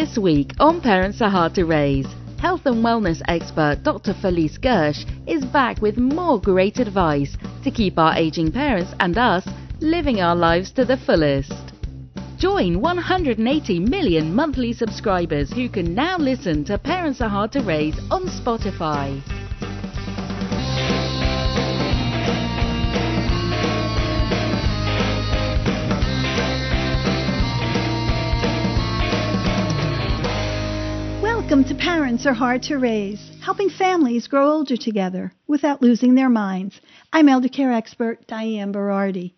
This week on Parents Are Hard to Raise, health and wellness expert Dr. Felice Gersh is back with more great advice to keep our aging parents and us living our lives to the fullest. Join 180 million monthly subscribers who can now listen to Parents Are Hard to Raise on Spotify. To Parents Are Hard to Raise, helping families grow older together without losing their minds. I'm elder care expert Diane Berardi.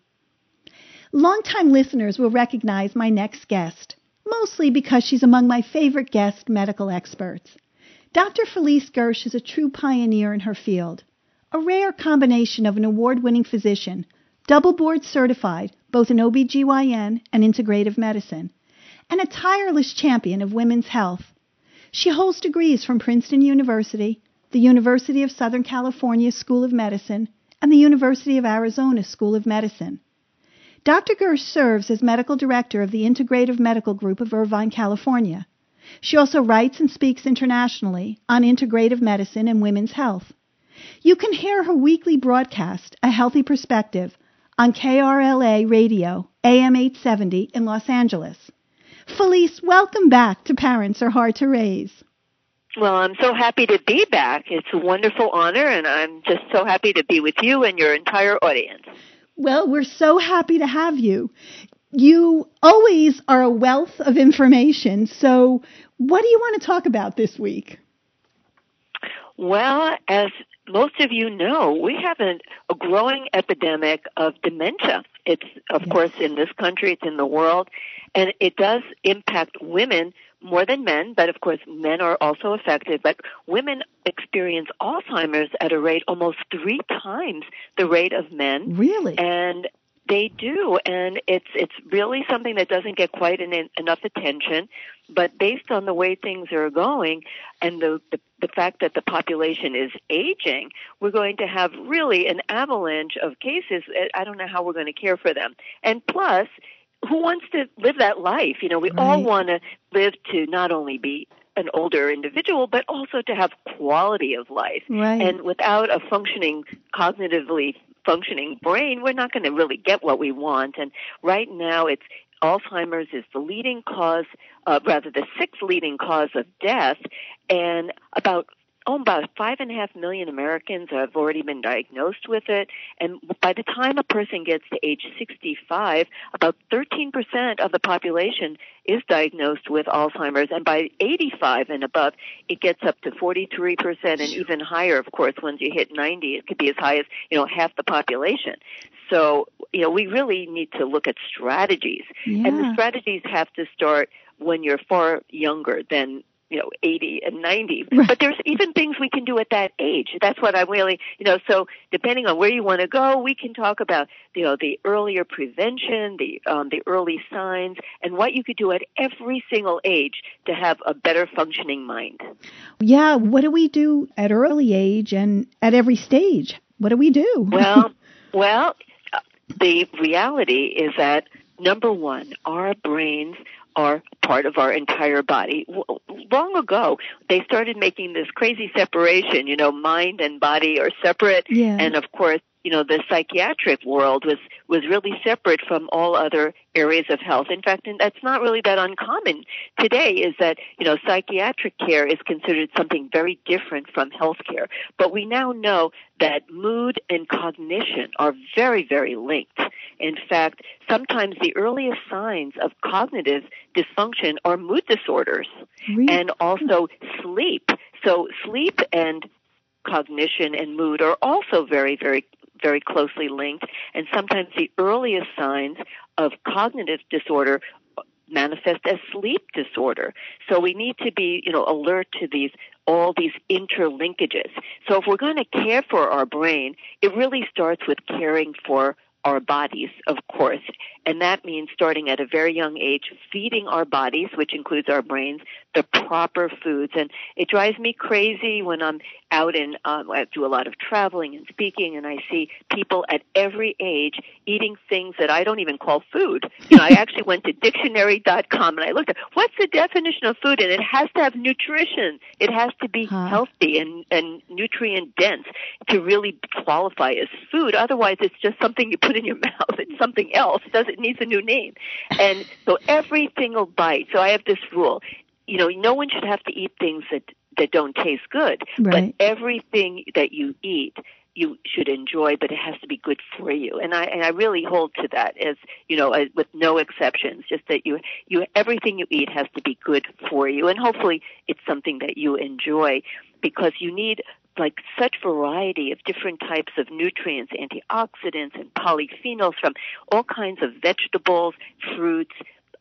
Longtime listeners will recognize my next guest, mostly because she's among my favorite guest medical experts. Dr. Felice Gersh is a true pioneer in her field, a rare combination of an award winning physician, double board certified both in OBGYN and integrative medicine, and a tireless champion of women's health she holds degrees from Princeton University, the University of Southern California School of Medicine, and the University of Arizona School of Medicine. Dr. Gersh serves as medical director of the Integrative Medical Group of Irvine, California. She also writes and speaks internationally on integrative medicine and women's health. You can hear her weekly broadcast, A Healthy Perspective, on KRLA Radio, AM 870 in Los Angeles. Felice, welcome back to Parents Are Hard to Raise. Well, I'm so happy to be back. It's a wonderful honor, and I'm just so happy to be with you and your entire audience. Well, we're so happy to have you. You always are a wealth of information. So, what do you want to talk about this week? Well, as most of you know, we have a, a growing epidemic of dementia. It's, of yes. course, in this country, it's in the world, and it does impact women more than men, but of course men are also affected, but women experience Alzheimer's at a rate almost three times the rate of men. Really? And they do, and it's it's really something that doesn't get quite an, enough attention. But based on the way things are going, and the, the the fact that the population is aging, we're going to have really an avalanche of cases. I don't know how we're going to care for them. And plus, who wants to live that life? You know, we right. all want to live to not only be an older individual, but also to have quality of life. Right. And without a functioning, cognitively functioning brain, we're not going to really get what we want. And right now, it's Alzheimer's is the leading cause, uh, rather the sixth leading cause of death, and about oh, about five and a half million Americans have already been diagnosed with it. And by the time a person gets to age 65, about 13% of the population is diagnosed with Alzheimer's. And by 85 and above, it gets up to 43% and even higher, of course, once you hit 90, it could be as high as, you know, half the population. So, you know, we really need to look at strategies. Yeah. And the strategies have to start when you're far younger than you know 80 and 90 right. but there's even things we can do at that age. That's what I'm really you know so depending on where you want to go we can talk about you know the earlier prevention the um, the early signs and what you could do at every single age to have a better functioning mind. Yeah what do we do at early age and at every stage? What do we do? Well well the reality is that number one our brains are part of our entire body. Long ago, they started making this crazy separation, you know, mind and body are separate. Yeah. And of course, you know, the psychiatric world was, was really separate from all other areas of health. In fact, and that's not really that uncommon today is that, you know, psychiatric care is considered something very different from health care. But we now know that mood and cognition are very, very linked. In fact, sometimes the earliest signs of cognitive dysfunction are mood disorders really? and also sleep. So sleep and cognition and mood are also very, very very closely linked. And sometimes the earliest signs of cognitive disorder manifest as sleep disorder. So we need to be, you know, alert to these all these interlinkages. So if we're going to care for our brain, it really starts with caring for our bodies, of course. And that means starting at a very young age, feeding our bodies, which includes our brains, the proper foods. And it drives me crazy when I'm out and um, I do a lot of traveling and speaking, and I see people at every age eating things that I don't even call food. You know, I actually went to dictionary.com and I looked at what's the definition of food, and it has to have nutrition. It has to be huh. healthy and and nutrient dense to really qualify as food. Otherwise, it's just something you put in your mouth. It's something else. It does it needs a new name. And so every single bite. So I have this rule you know, no one should have to eat things that that don't taste good. Right. But everything that you eat, you should enjoy, but it has to be good for you. And I and I really hold to that as you know, with no exceptions. Just that you you everything you eat has to be good for you, and hopefully it's something that you enjoy, because you need like such variety of different types of nutrients, antioxidants, and polyphenols from all kinds of vegetables, fruits,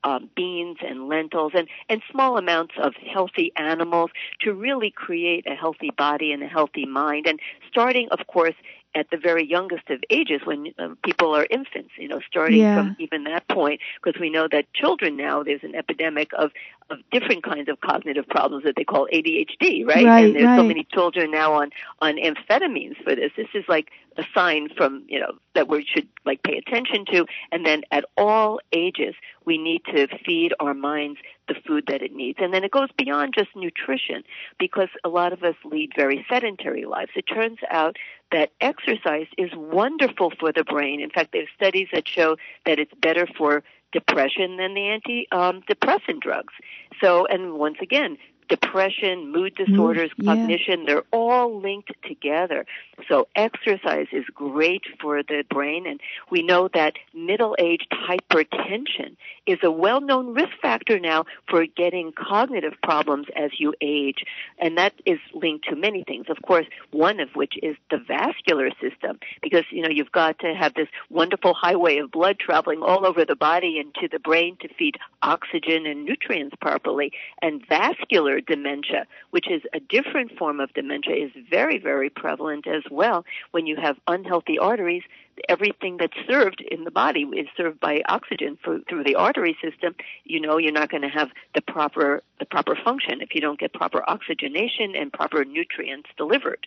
um, beans and lentils and, and small amounts of healthy animals to really create a healthy body and a healthy mind. And starting, of course, at the very youngest of ages when um, people are infants, you know, starting yeah. from even that point, because we know that children now, there's an epidemic of, of different kinds of cognitive problems that they call ADHD, right? right and there's right. so many children now on, on amphetamines for this. This is like a sign from, you know, that we should like pay attention to. And then at all ages, we need to feed our minds the food that it needs. And then it goes beyond just nutrition because a lot of us lead very sedentary lives. It turns out that exercise is wonderful for the brain. In fact, there's studies that show that it's better for depression than the anti-depressant um, drugs. So, and once again, depression, mood mm, disorders, yeah. cognition, they're all linked together. So exercise is great for the brain and we know that middle-aged hypertension is a well-known risk factor now for getting cognitive problems as you age. And that is linked to many things. Of course, one of which is the vascular system because, you know, you've got to have this wonderful highway of blood traveling all over the body and to the brain to feed oxygen and nutrients properly. And vascular dementia, which is a different form of dementia, is very, very prevalent as well. When you have unhealthy arteries, everything that's served in the body is served by oxygen for, through the artery system. You know you're not going to have the proper the proper function if you don't get proper oxygenation and proper nutrients delivered.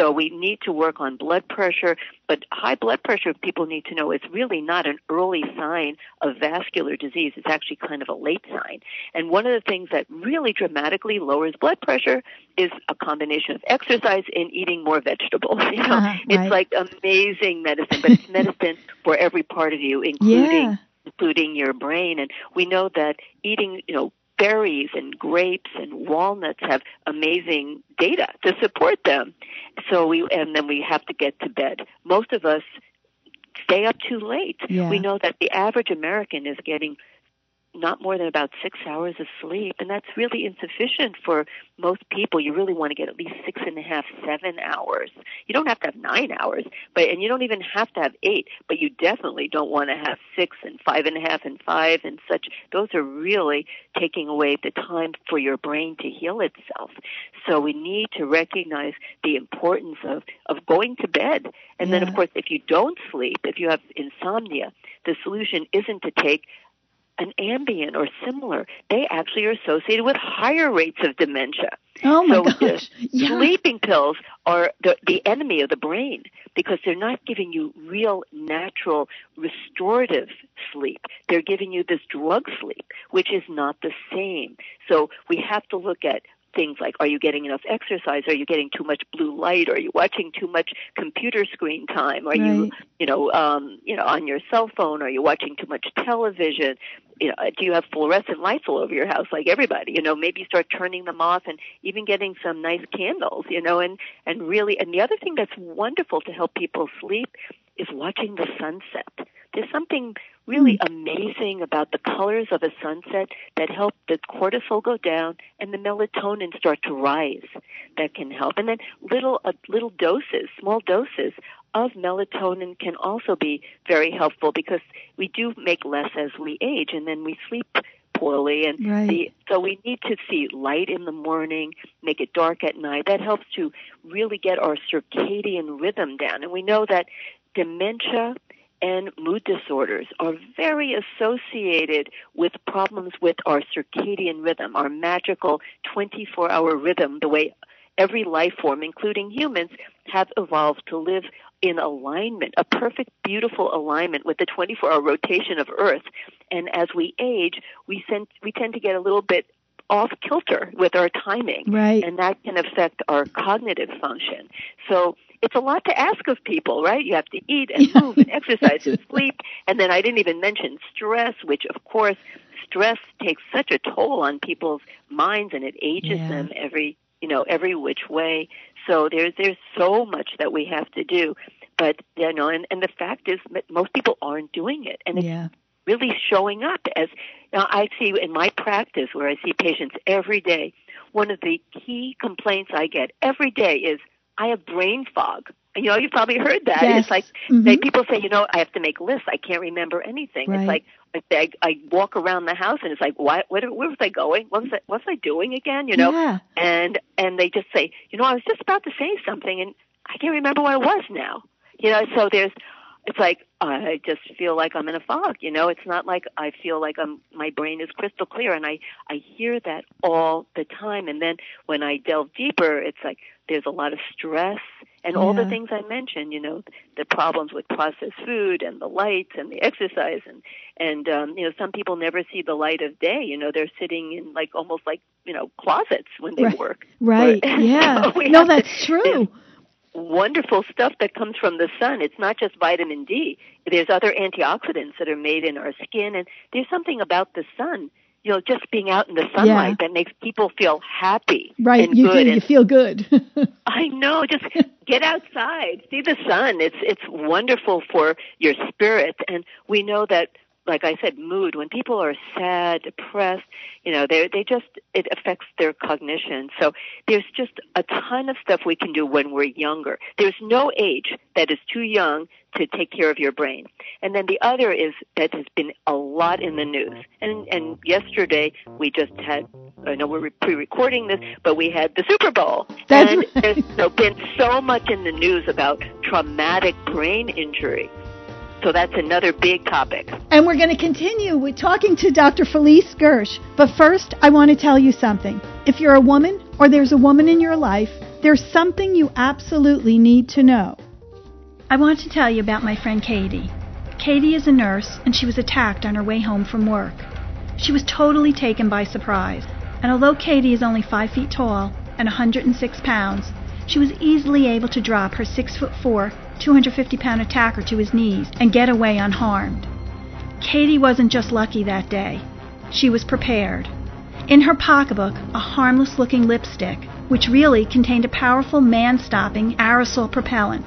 So we need to work on blood pressure, but high blood pressure, people need to know, it's really not an early sign of vascular disease. It's actually kind of a late sign. And one of the things that really dramatically lowers blood pressure is a combination of exercise and eating more vegetables. You know, uh-huh, it's right. like amazing medicine, but it's medicine for every part of you, including yeah. including your brain. And we know that eating, you know, berries and grapes and walnuts have amazing data to support them. So we, and then we have to get to bed. Most of us stay up too late. Yeah. We know that the average American is getting not more than about six hours of sleep, and that's really insufficient for most people. You really want to get at least six and a half, seven hours. You don't have to have nine hours, but and you don't even have to have eight, but you definitely don't want to have six and five and a half and five and such. Those are really taking away the time for your brain to heal itself. So we need to recognize the importance of of going to bed, and yeah. then of course, if you don't sleep, if you have insomnia, the solution isn't to take an Ambien or similar, they actually are associated with higher rates of dementia. Oh my so gosh! Yeah. Sleeping pills are the, the enemy of the brain because they're not giving you real, natural, restorative sleep. They're giving you this drug sleep, which is not the same. So we have to look at things like are you getting enough exercise? Are you getting too much blue light? Are you watching too much computer screen time? Are right. you you know um you know on your cell phone? Are you watching too much television? You know do you have fluorescent lights all over your house like everybody? You know maybe start turning them off and even getting some nice candles you know and and really and the other thing that's wonderful to help people sleep is watching the sunset. There's something really Hmm. amazing about the colors of a sunset that help the cortisol go down and the melatonin start to rise. That can help. And then little uh, little doses, small doses of melatonin can also be very helpful because we do make less as we age and then we sleep poorly and right. the, so we need to see light in the morning make it dark at night that helps to really get our circadian rhythm down and we know that dementia and mood disorders are very associated with problems with our circadian rhythm, our magical 24 hour rhythm, the way every life form, including humans, have evolved to live in alignment, a perfect, beautiful alignment with the 24 hour rotation of Earth. And as we age, we, send, we tend to get a little bit off kilter with our timing. Right. And that can affect our cognitive function. So it's a lot to ask of people, right? You have to eat and move and exercise and sleep. And then I didn't even mention stress, which of course stress takes such a toll on people's minds and it ages Yeah. them every, you know, every which way. So there's, there's so much that we have to do. But, you know, and, and the fact is that most people aren't doing it. And it's Yeah. really showing up as now I see in my practice where I see patients every day, one of the key complaints I get every day is I have brain fog. You know, you've probably heard that. Yes. It's like Mhm. they, people say, you know, I have to make lists. I can't remember anything. Right. It's like I, I walk around the house and it's like, what, what, where was I going? What was I, what was I doing again? You know, Yeah. and and they just say, you know, I was just about to say something and I can't remember what it was now. You know, so there's, it's like I just feel like I'm in a fog. You know, it's not like I feel like I'm my brain is crystal clear, and I I hear that all the time. And then when I delve deeper, it's like there's a lot of stress and all the things I mentioned. You know, the problems with processed food and the lights and the exercise and and um, you know some people never see the light of day. You know, they're sitting in like almost like you know closets when they Right. work. Right. Yeah. so no, have to- that's true. wonderful stuff that comes from the sun. It's not just vitamin D. There's other antioxidants that are made in our skin and there's something about the sun, you know, just being out in the sunlight that makes people feel happy Right. and You good. do. You and feel good. I know, just get outside, see the sun. It's it's wonderful for your spirit and we know that like I said, mood. When people are sad, depressed, you know, they they just it affects their cognition. So there's just a ton of stuff we can do when we're younger. There's no age that is too young to take care of your brain. And then the other is that has been a lot in the news. And and yesterday we just had I know we're pre-recording this, but we had the Super Bowl. That's and right. there's been so much in the news about traumatic brain injury. So that's another big topic. And we're going to continue with talking to Dr. Felice Gersh. But first, I want to tell you something. If you're a woman or there's a woman in your life, there's something you absolutely need to know. I want to tell you about my friend Katie. Katie is a nurse and she was attacked on her way home from work. She was totally taken by surprise. And although Katie is only 5 feet tall and 106 pounds, she was easily able to drop her 6 foot 4, 250 pound attacker to his knees and get away unharmed. Katie wasn't just lucky that day. She was prepared. In her pocketbook, a harmless looking lipstick, which really contained a powerful man stopping aerosol propellant.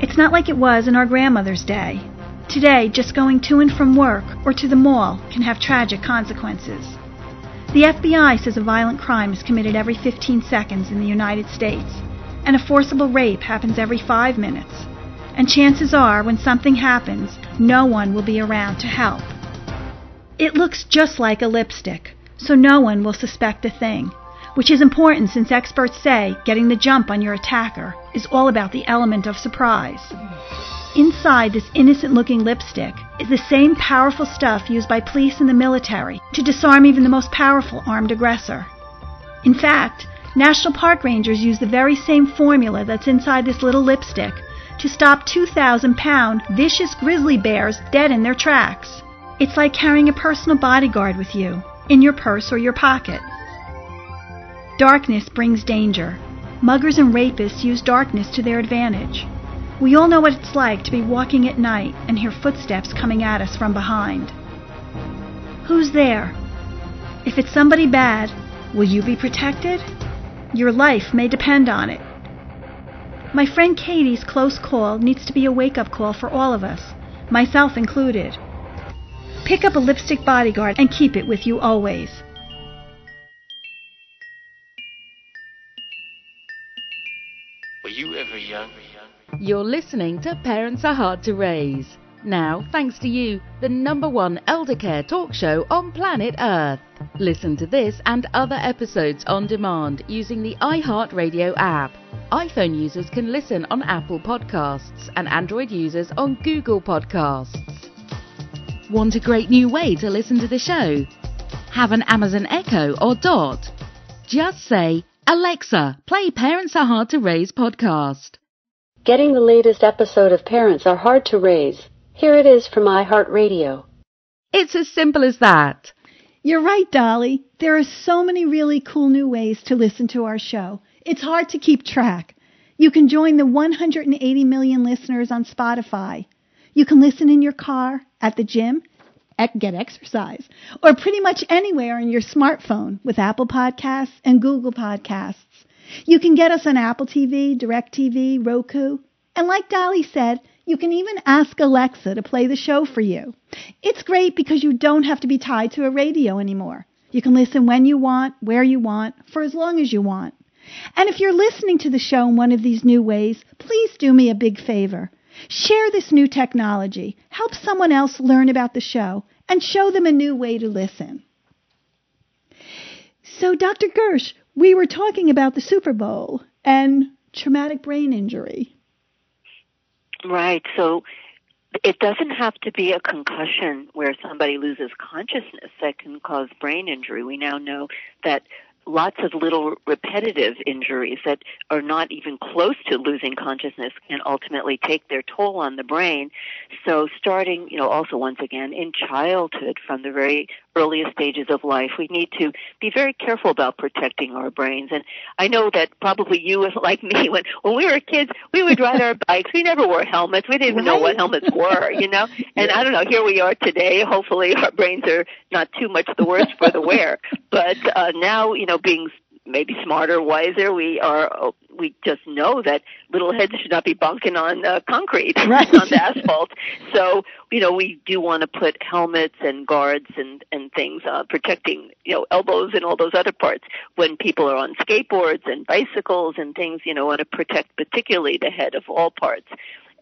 It's not like it was in our grandmother's day. Today, just going to and from work or to the mall can have tragic consequences. The FBI says a violent crime is committed every 15 seconds in the United States, and a forcible rape happens every five minutes. And chances are, when something happens, no one will be around to help. It looks just like a lipstick, so no one will suspect a thing, which is important since experts say getting the jump on your attacker is all about the element of surprise. Inside this innocent looking lipstick is the same powerful stuff used by police and the military to disarm even the most powerful armed aggressor. In fact, National Park Rangers use the very same formula that's inside this little lipstick to stop 2,000 pound vicious grizzly bears dead in their tracks. It's like carrying a personal bodyguard with you, in your purse or your pocket. Darkness brings danger. Muggers and rapists use darkness to their advantage. We all know what it's like to be walking at night and hear footsteps coming at us from behind. Who's there? If it's somebody bad, will you be protected? Your life may depend on it. My friend Katie's close call needs to be a wake up call for all of us, myself included. Pick up a lipstick bodyguard and keep it with you always. Were you ever young? You're listening to Parents Are Hard to Raise. Now, thanks to you, the number one elder care talk show on planet Earth. Listen to this and other episodes on demand using the iHeartRadio app. iPhone users can listen on Apple Podcasts and Android users on Google Podcasts. Want a great new way to listen to the show? Have an Amazon Echo or Dot? Just say, Alexa, play Parents Are Hard to Raise podcast. Getting the latest episode of Parents Are Hard to Raise. Here it is from iHeartRadio. It's as simple as that. You're right, Dolly. There are so many really cool new ways to listen to our show. It's hard to keep track. You can join the 180 million listeners on Spotify. You can listen in your car, at the gym, get exercise, or pretty much anywhere on your smartphone with Apple Podcasts and Google Podcasts. You can get us on Apple TV, DirecTV, Roku. And like Dolly said, you can even ask Alexa to play the show for you. It's great because you don't have to be tied to a radio anymore. You can listen when you want, where you want, for as long as you want. And if you're listening to the show in one of these new ways, please do me a big favor. Share this new technology, help someone else learn about the show, and show them a new way to listen. So, Dr. Gersh, we were talking about the Super Bowl and traumatic brain injury. Right. So it doesn't have to be a concussion where somebody loses consciousness that can cause brain injury. We now know that lots of little repetitive injuries that are not even close to losing consciousness can ultimately take their toll on the brain. So starting, you know, also once again in childhood from the very earliest stages of life, we need to be very careful about protecting our brains. And I know that probably you, like me, when when we were kids, we would ride our bikes. We never wore helmets. We didn't even know what helmets were, you know. And I don't know. Here we are today. Hopefully, our brains are not too much the worse for the wear. But uh, now, you know, being maybe smarter, wiser. We are we just know that little heads should not be bunking on uh, concrete right. on the asphalt. So you know we do want to put helmets and guards and and things uh, protecting you know elbows and all those other parts when people are on skateboards and bicycles and things. You know want to protect particularly the head of all parts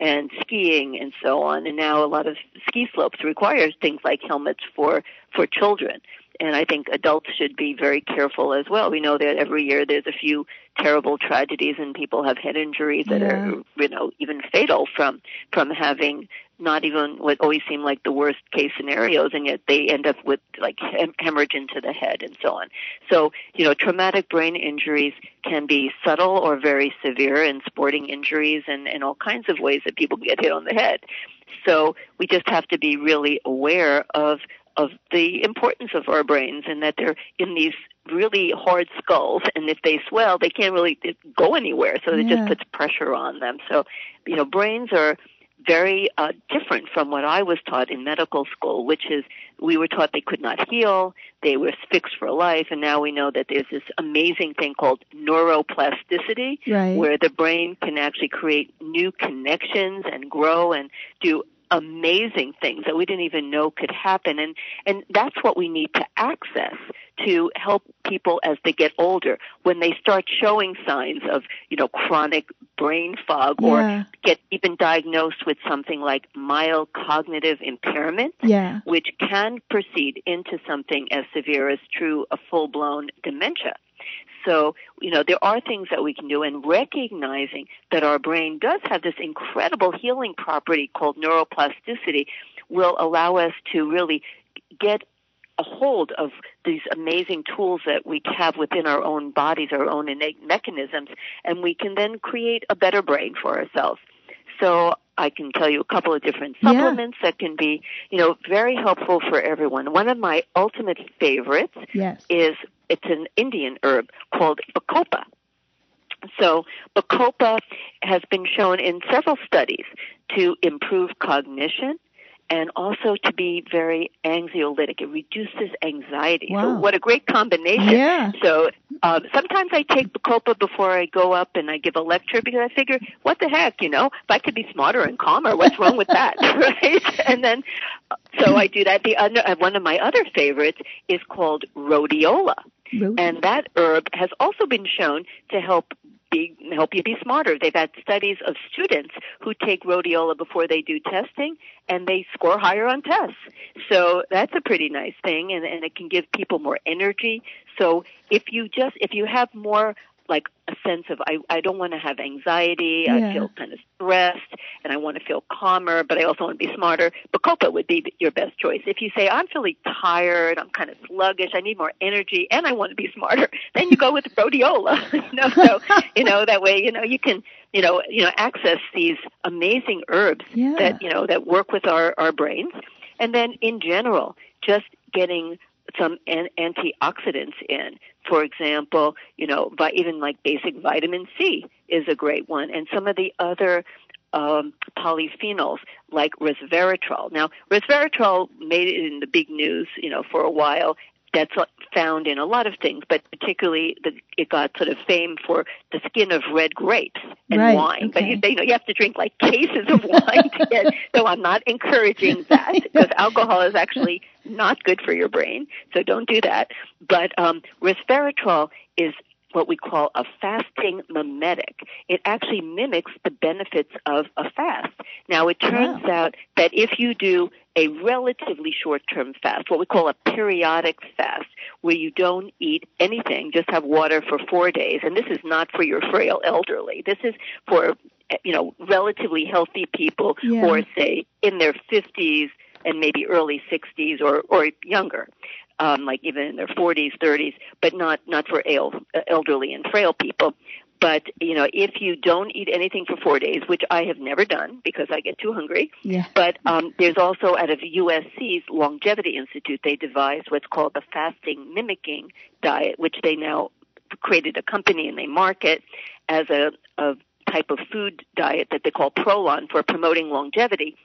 and skiing and so on. And now a lot of ski slopes require things like helmets for for children and I think adults should be very careful as well. We know that every year there's a few terrible tragedies and people have head injuries that yeah. are, you know, even fatal from from having not even what always seem like the worst case scenarios, and yet they end up with like hem- hemorrhage into the head and so on. So, you know, traumatic brain injuries can be subtle or very severe, and sporting injuries, and, and all kinds of ways that people get hit on the head. So we just have to be really aware of of the importance of our brains and that they're in these really hard skulls and if they swell they can't really go anywhere so it yeah. just puts pressure on them so you know brains are very uh, different from what I was taught in medical school, which is we were taught they could not heal, they were fixed for life, and now we know that there's this amazing thing called neuroplasticity, right. where the brain can actually create new connections and grow and do amazing things that we didn't even know could happen and and that's what we need to access to help people as they get older when they start showing signs of you know chronic brain fog yeah. or get even diagnosed with something like mild cognitive impairment yeah. which can proceed into something as severe as true a full blown dementia so, you know, there are things that we can do and recognizing that our brain does have this incredible healing property called neuroplasticity will allow us to really get a hold of these amazing tools that we have within our own bodies, our own innate mechanisms, and we can then create a better brain for ourselves. So I can tell you a couple of different supplements yeah. that can be, you know, very helpful for everyone. One of my ultimate favorites yes. is it's an Indian herb called bacopa. So bacopa has been shown in several studies to improve cognition and also to be very anxiolytic. It reduces anxiety. Wow. So what a great combination. Yeah. So um, sometimes I take Bacopa before I go up and I give a lecture because I figure, what the heck, you know, if I could be smarter and calmer, what's wrong with that, right? And then, so I do that. The other, one of my other favorites is called rhodiola. Rhodiola. And that herb has also been shown to help be help you be smarter. They've had studies of students who take rhodiola before they do testing and they score higher on tests. So that's a pretty nice thing and, and it can give people more energy. So if you just if you have more like a sense of I, I don't want to have anxiety. Yeah. I feel kind of stressed and I want to feel calmer, but I also want to be smarter. Bacopa would be your best choice. If you say, I'm feeling tired, I'm kind of sluggish, I need more energy, and I want to be smarter, then you go with rhodiola. you know, so, you know, that way, you know, you can, you know, you know, access these amazing herbs Yeah. that, you know, that work with our, our brains. And then in general, just getting some an- antioxidants in. For example, you know, vi- even like basic vitamin C is a great one, and some of the other um, polyphenols like resveratrol. Now, resveratrol made it in the big news, you know, for a while. That's found in a lot of things, but particularly the, it got sort of fame for the skin of red grapes and Right, wine. But you, okay. you know, you have to drink like cases of wine to get. So I'm not encouraging that because alcohol is actually not good for your brain. So don't do that. But um, resveratrol is what we call a fasting mimetic. It actually mimics the benefits of a fast. Now it turns Wow. out that if you do a relatively short-term fast, what we call a periodic fast, where you don't eat anything, just have water for four days, and this is not for your frail elderly. This is for, eh, you know, relatively healthy people Yeah. who are, say, in their 50s and maybe early 60s or, or younger. Um, like even in their 40s, 30s, but not not for el- elderly and frail people. But you know, if you don't eat anything for four days, which I have never done because I get too hungry, Yeah. but um, there's also out of USC's Longevity Institute, they devised what's called the fasting mimicking diet, which they now created a company and they market as a, a type of food diet that they call Prolon for promoting longevity.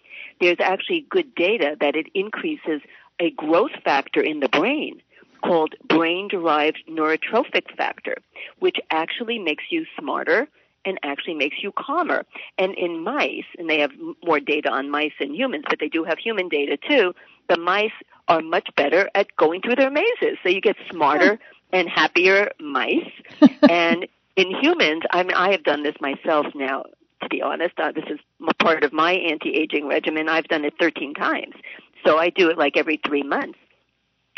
There's actually good data that it increases a growth factor in the brain called brain derived neurotrophic factor, which actually makes you smarter and actually makes you calmer. And in mice, and they have more data on mice than humans, but they do have human data too, the mice are much better at going through their mazes. So you get smarter hmm. and happier mice. and in humans, I mean, I have done this myself now, to be honest. Uh, this is part of my anti-aging regimen. I've done it 13 times. So I do it like every three months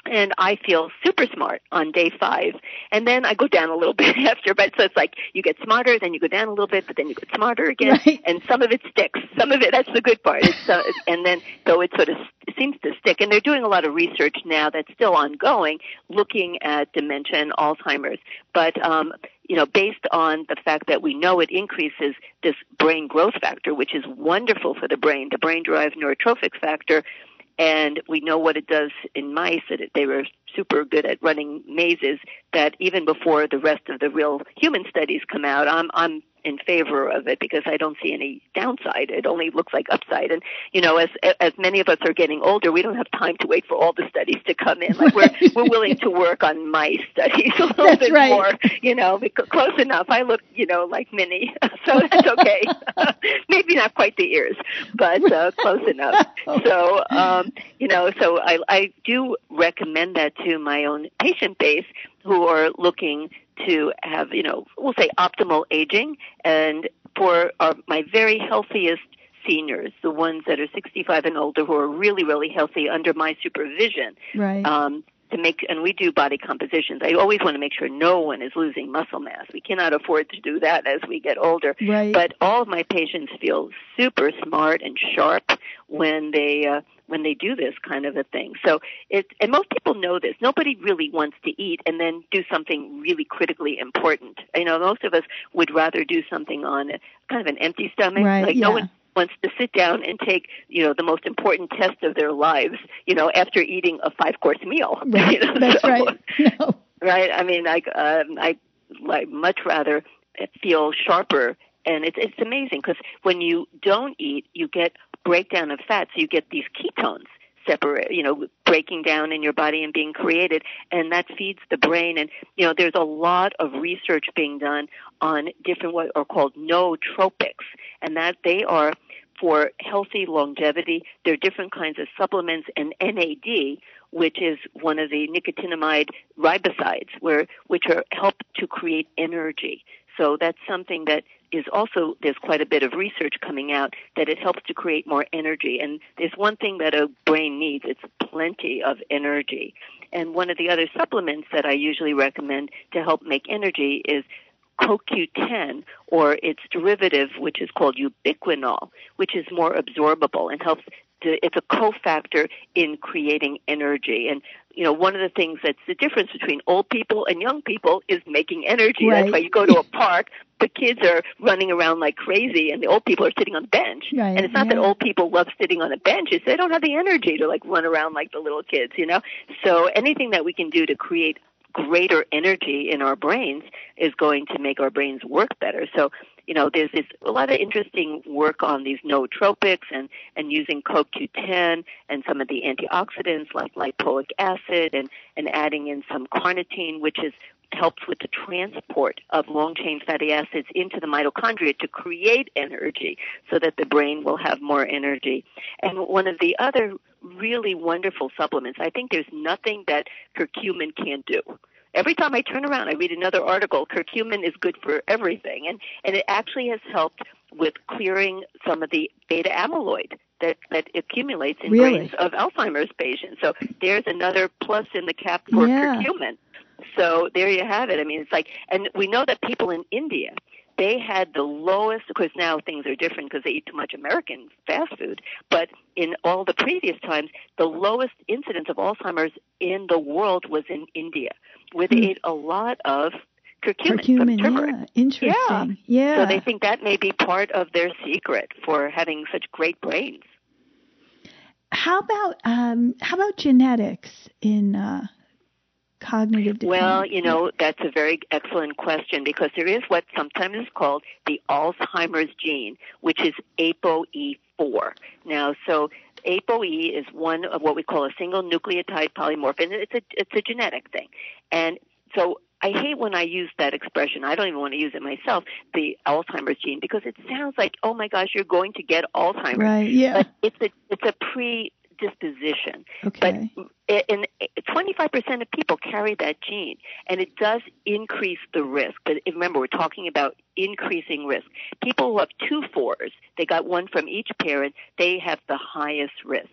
and I feel super smart on day five. And then I go down a little bit after, but so it's like you get smarter, then you go down a little bit, but then you get smarter again. Right. And some of it sticks. Some of it, that's the good part. It's, uh, and then, so it sort of seems to stick. And they're doing a lot of research now that's still ongoing, looking at dementia and Alzheimer's. But, um, you know, based on the fact that we know it increases this brain growth factor, which is wonderful for the brain, the brain derived neurotrophic factor, and we know what it does in mice that it, they were super good at running mazes that even before the rest of the real human studies come out i'm i'm in favor of it because I don't see any downside. It only looks like upside. And you know, as as many of us are getting older, we don't have time to wait for all the studies to come in. Like we're we're willing to work on my studies a little That's bit right. more. You know, because close enough. I look, you know, like Minnie, so that's okay. Maybe not quite the ears, but uh, close enough. So um, you know, so I I do recommend that to my own patient base who are looking to have, you know, we'll say optimal aging and for our, my very healthiest seniors, the ones that are 65 and older who are really, really healthy under my supervision, Right. um, to make, and we do body compositions. I always want to make sure no one is losing muscle mass. We cannot afford to do that as we get older. right. But all of my patients feel super smart and sharp when they uh, when they do this kind of a thing. So it and most people know this. Nobody really wants to eat and then do something really critically important. You know, most of us would rather do something on a, kind of an empty stomach. Right, like yeah. no one wants to sit down and take, you know, the most important test of their lives, you know, after eating a five course meal. right. You know, That's so- right. No. right? I mean, like um, I like much rather feel sharper, and it's it's amazing because when you don't eat, you get breakdown of fat, so you get these ketones separate, you know, breaking down in your body and being created, and that feeds the brain. And you know, there's a lot of research being done on different what are called nootropics, and that they are for healthy longevity. There are different kinds of supplements and NAD, which is one of the nicotinamide ribosides, where which are help to create energy. So that's something that is also there's quite a bit of research coming out that it helps to create more energy. And there's one thing that a brain needs, it's plenty of energy. And one of the other supplements that I usually recommend to help make energy is CoQ10 or its derivative, which is called ubiquinol, which is more absorbable and helps to, it's a cofactor in creating energy. And, you know, one of the things that's the difference between old people and young people is making energy. Right. That's why you go to a park, the kids are running around like crazy and the old people are sitting on the bench. Right, and it's not yeah. that old people love sitting on a bench, it's they don't have the energy to like run around like the little kids, you know? So anything that we can do to create greater energy in our brains is going to make our brains work better. So, you know, there's this a lot of interesting work on these nootropics and and using CoQ10 and some of the antioxidants like lipoic acid and and adding in some carnitine, which is helps with the transport of long chain fatty acids into the mitochondria to create energy so that the brain will have more energy. And one of the other really wonderful supplements, I think there's nothing that curcumin can't do. Every time I turn around, I read another article. Curcumin is good for everything, and and it actually has helped with clearing some of the beta amyloid that that accumulates in Really? brains of Alzheimer's patients. So there's another plus in the cap for Yeah. curcumin. So there you have it. I mean, it's like, and we know that people in India, they had the lowest, of course now things are different because they eat too much American fast food, but in all the previous times, the lowest incidence of Alzheimer's in the world was in India, where they Hmm. ate a lot of curcumin, Curcumin, yeah. Interesting. Yeah. So they think that may be part of their secret for having such great brains. How about um, how about genetics in uh, cognitive decline? Well, you know, that's a very excellent question because there is what sometimes is called the Alzheimer's gene, which is ApoE4. Now, so ApoE is one of what we call a single nucleotide polymorph, and it's a it's a genetic thing. And so I hate when I use that expression. I don't even want to use it myself, the Alzheimer's gene, because it sounds like, oh my gosh, you're going to get Alzheimer's. right. Yeah. But it's a it's a predisposition. okay. But in 25% of people carry that gene, and it does increase the risk. But remember, we're talking about increasing risk. People who have two fours, they got one from each parent, they have the highest risk.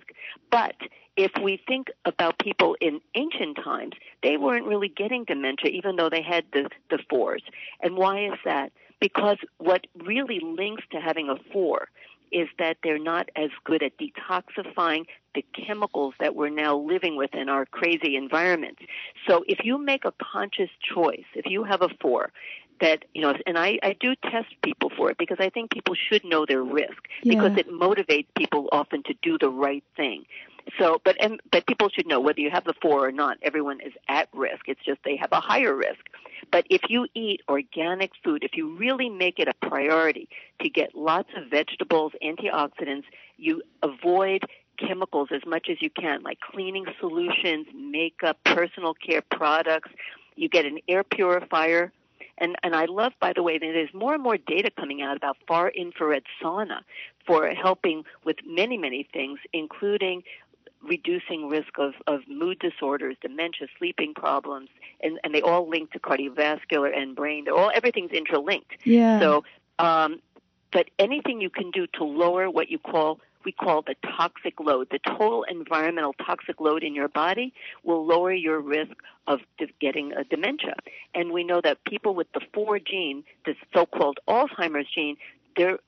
But if we think about people in ancient times, they weren't really getting dementia, even though they had the, the fours. And why is that? Because what really links to having a four is that they're not as good at detoxifying the chemicals that we're now living with in our crazy environment. So if you make a conscious choice, if you have a four, that you know, and I, I do test people for it because I think people should know their risk because it motivates people often to do the right thing. So, but and but people should know whether you have the four or not. Everyone is at risk. It's just they have a higher risk. But if you eat organic food, if you really make it a priority to get lots of vegetables, antioxidants, you avoid chemicals as much as you can, like cleaning solutions, makeup, personal care products. You get an air purifier. And, and I love, by the way, that there's more and more data coming out about far infrared sauna for helping with many, many things, including reducing risk of, of mood disorders, dementia, sleeping problems, and, and they all link to cardiovascular and brain. They're all everything's interlinked. yeah. So, um, but anything you can do to lower what you call we call the toxic load, the total environmental toxic load in your body will lower your risk of getting a dementia. And we know that people with the four gene, the so-called Alzheimer's gene, their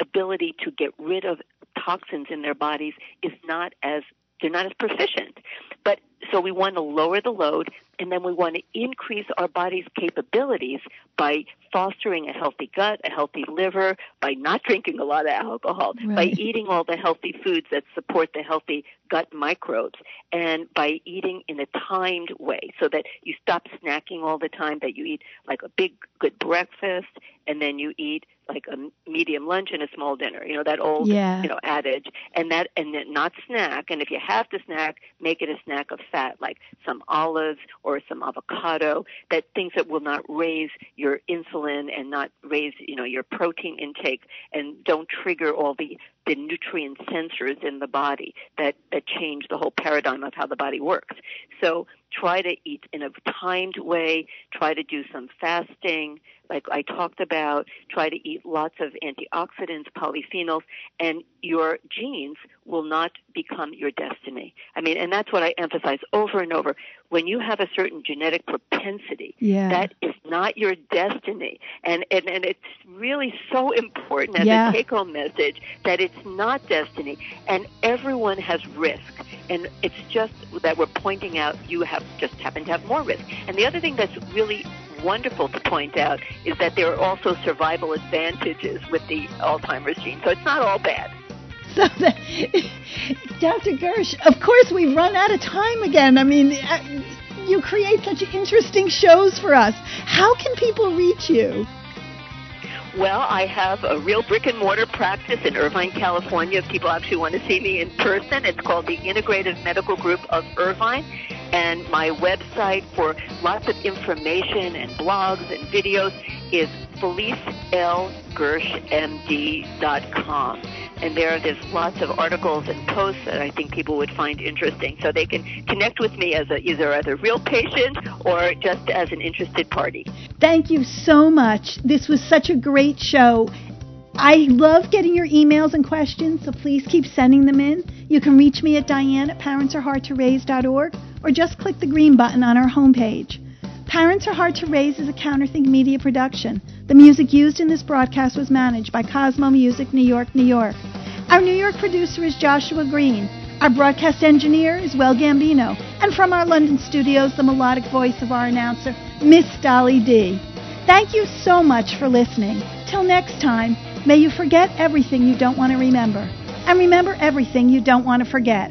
ability to get rid of toxins in their bodies is not as they're not as proficient. But so we want to lower the load and then we want to increase our body's capabilities by fostering a healthy gut, a healthy liver, by not drinking a lot of alcohol, by eating all the healthy foods that support the healthy gut microbes, and by eating in a timed way so that you stop snacking all the time, that you eat like a big, good breakfast, and then you eat like a medium lunch and a small dinner. You know, that old, Yeah. you know, adage. And that, and then not snack. And if you have to snack, make it a snack of fat, like some olives or some avocado, that things that will not raise your insulin and not raise, you know, your protein intake and don't trigger all the the nutrient sensors in the body that, that change the whole paradigm of how the body works. So try to eat in a timed way, try to do some fasting, like I talked about, try to eat lots of antioxidants, polyphenols, and your genes will not become your destiny. I mean, and that's what I emphasize over and over. When you have a certain genetic propensity, yeah. that is not your destiny. And, and, and it's really so important as Yeah. a take home message that it's not destiny. And everyone has risk. And it's just that we're pointing out you have just happen to have more risk. And the other thing that's really wonderful to point out is that there are also survival advantages with the Alzheimer's gene. So it's not all bad. So, that, Dr. Gersh, of course, we've run out of time again. I mean, uh, you create such interesting shows for us. How can people reach you? Well, I have a real brick and mortar practice in Irvine, California. If people actually want to see me in person, it's called the Integrative Medical Group of Irvine. And my website for lots of information and blogs and videos is FeliceLGershMD.com. And there, there's lots of articles and posts that I think people would find interesting. So they can connect with me as a, either as a real patient or just as an interested party. Thank you so much. This was such a great show. I love getting your emails and questions, so please keep sending them in. You can reach me at diane at parentsareHardToRaise.org or just click the green button on our homepage. Parents Are Hard to Raise is a Counterthink media production. The music used in this broadcast was managed by Cosmo Music, New York, New York. Our New York producer is Joshua Green. Our broadcast engineer is Well Gambino. And from our London studios, the melodic voice of our announcer, Miss Dolly D. Thank you so much for listening. Till next time, may you forget everything you don't want to remember. And remember everything you don't want to forget.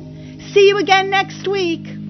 See you again next week.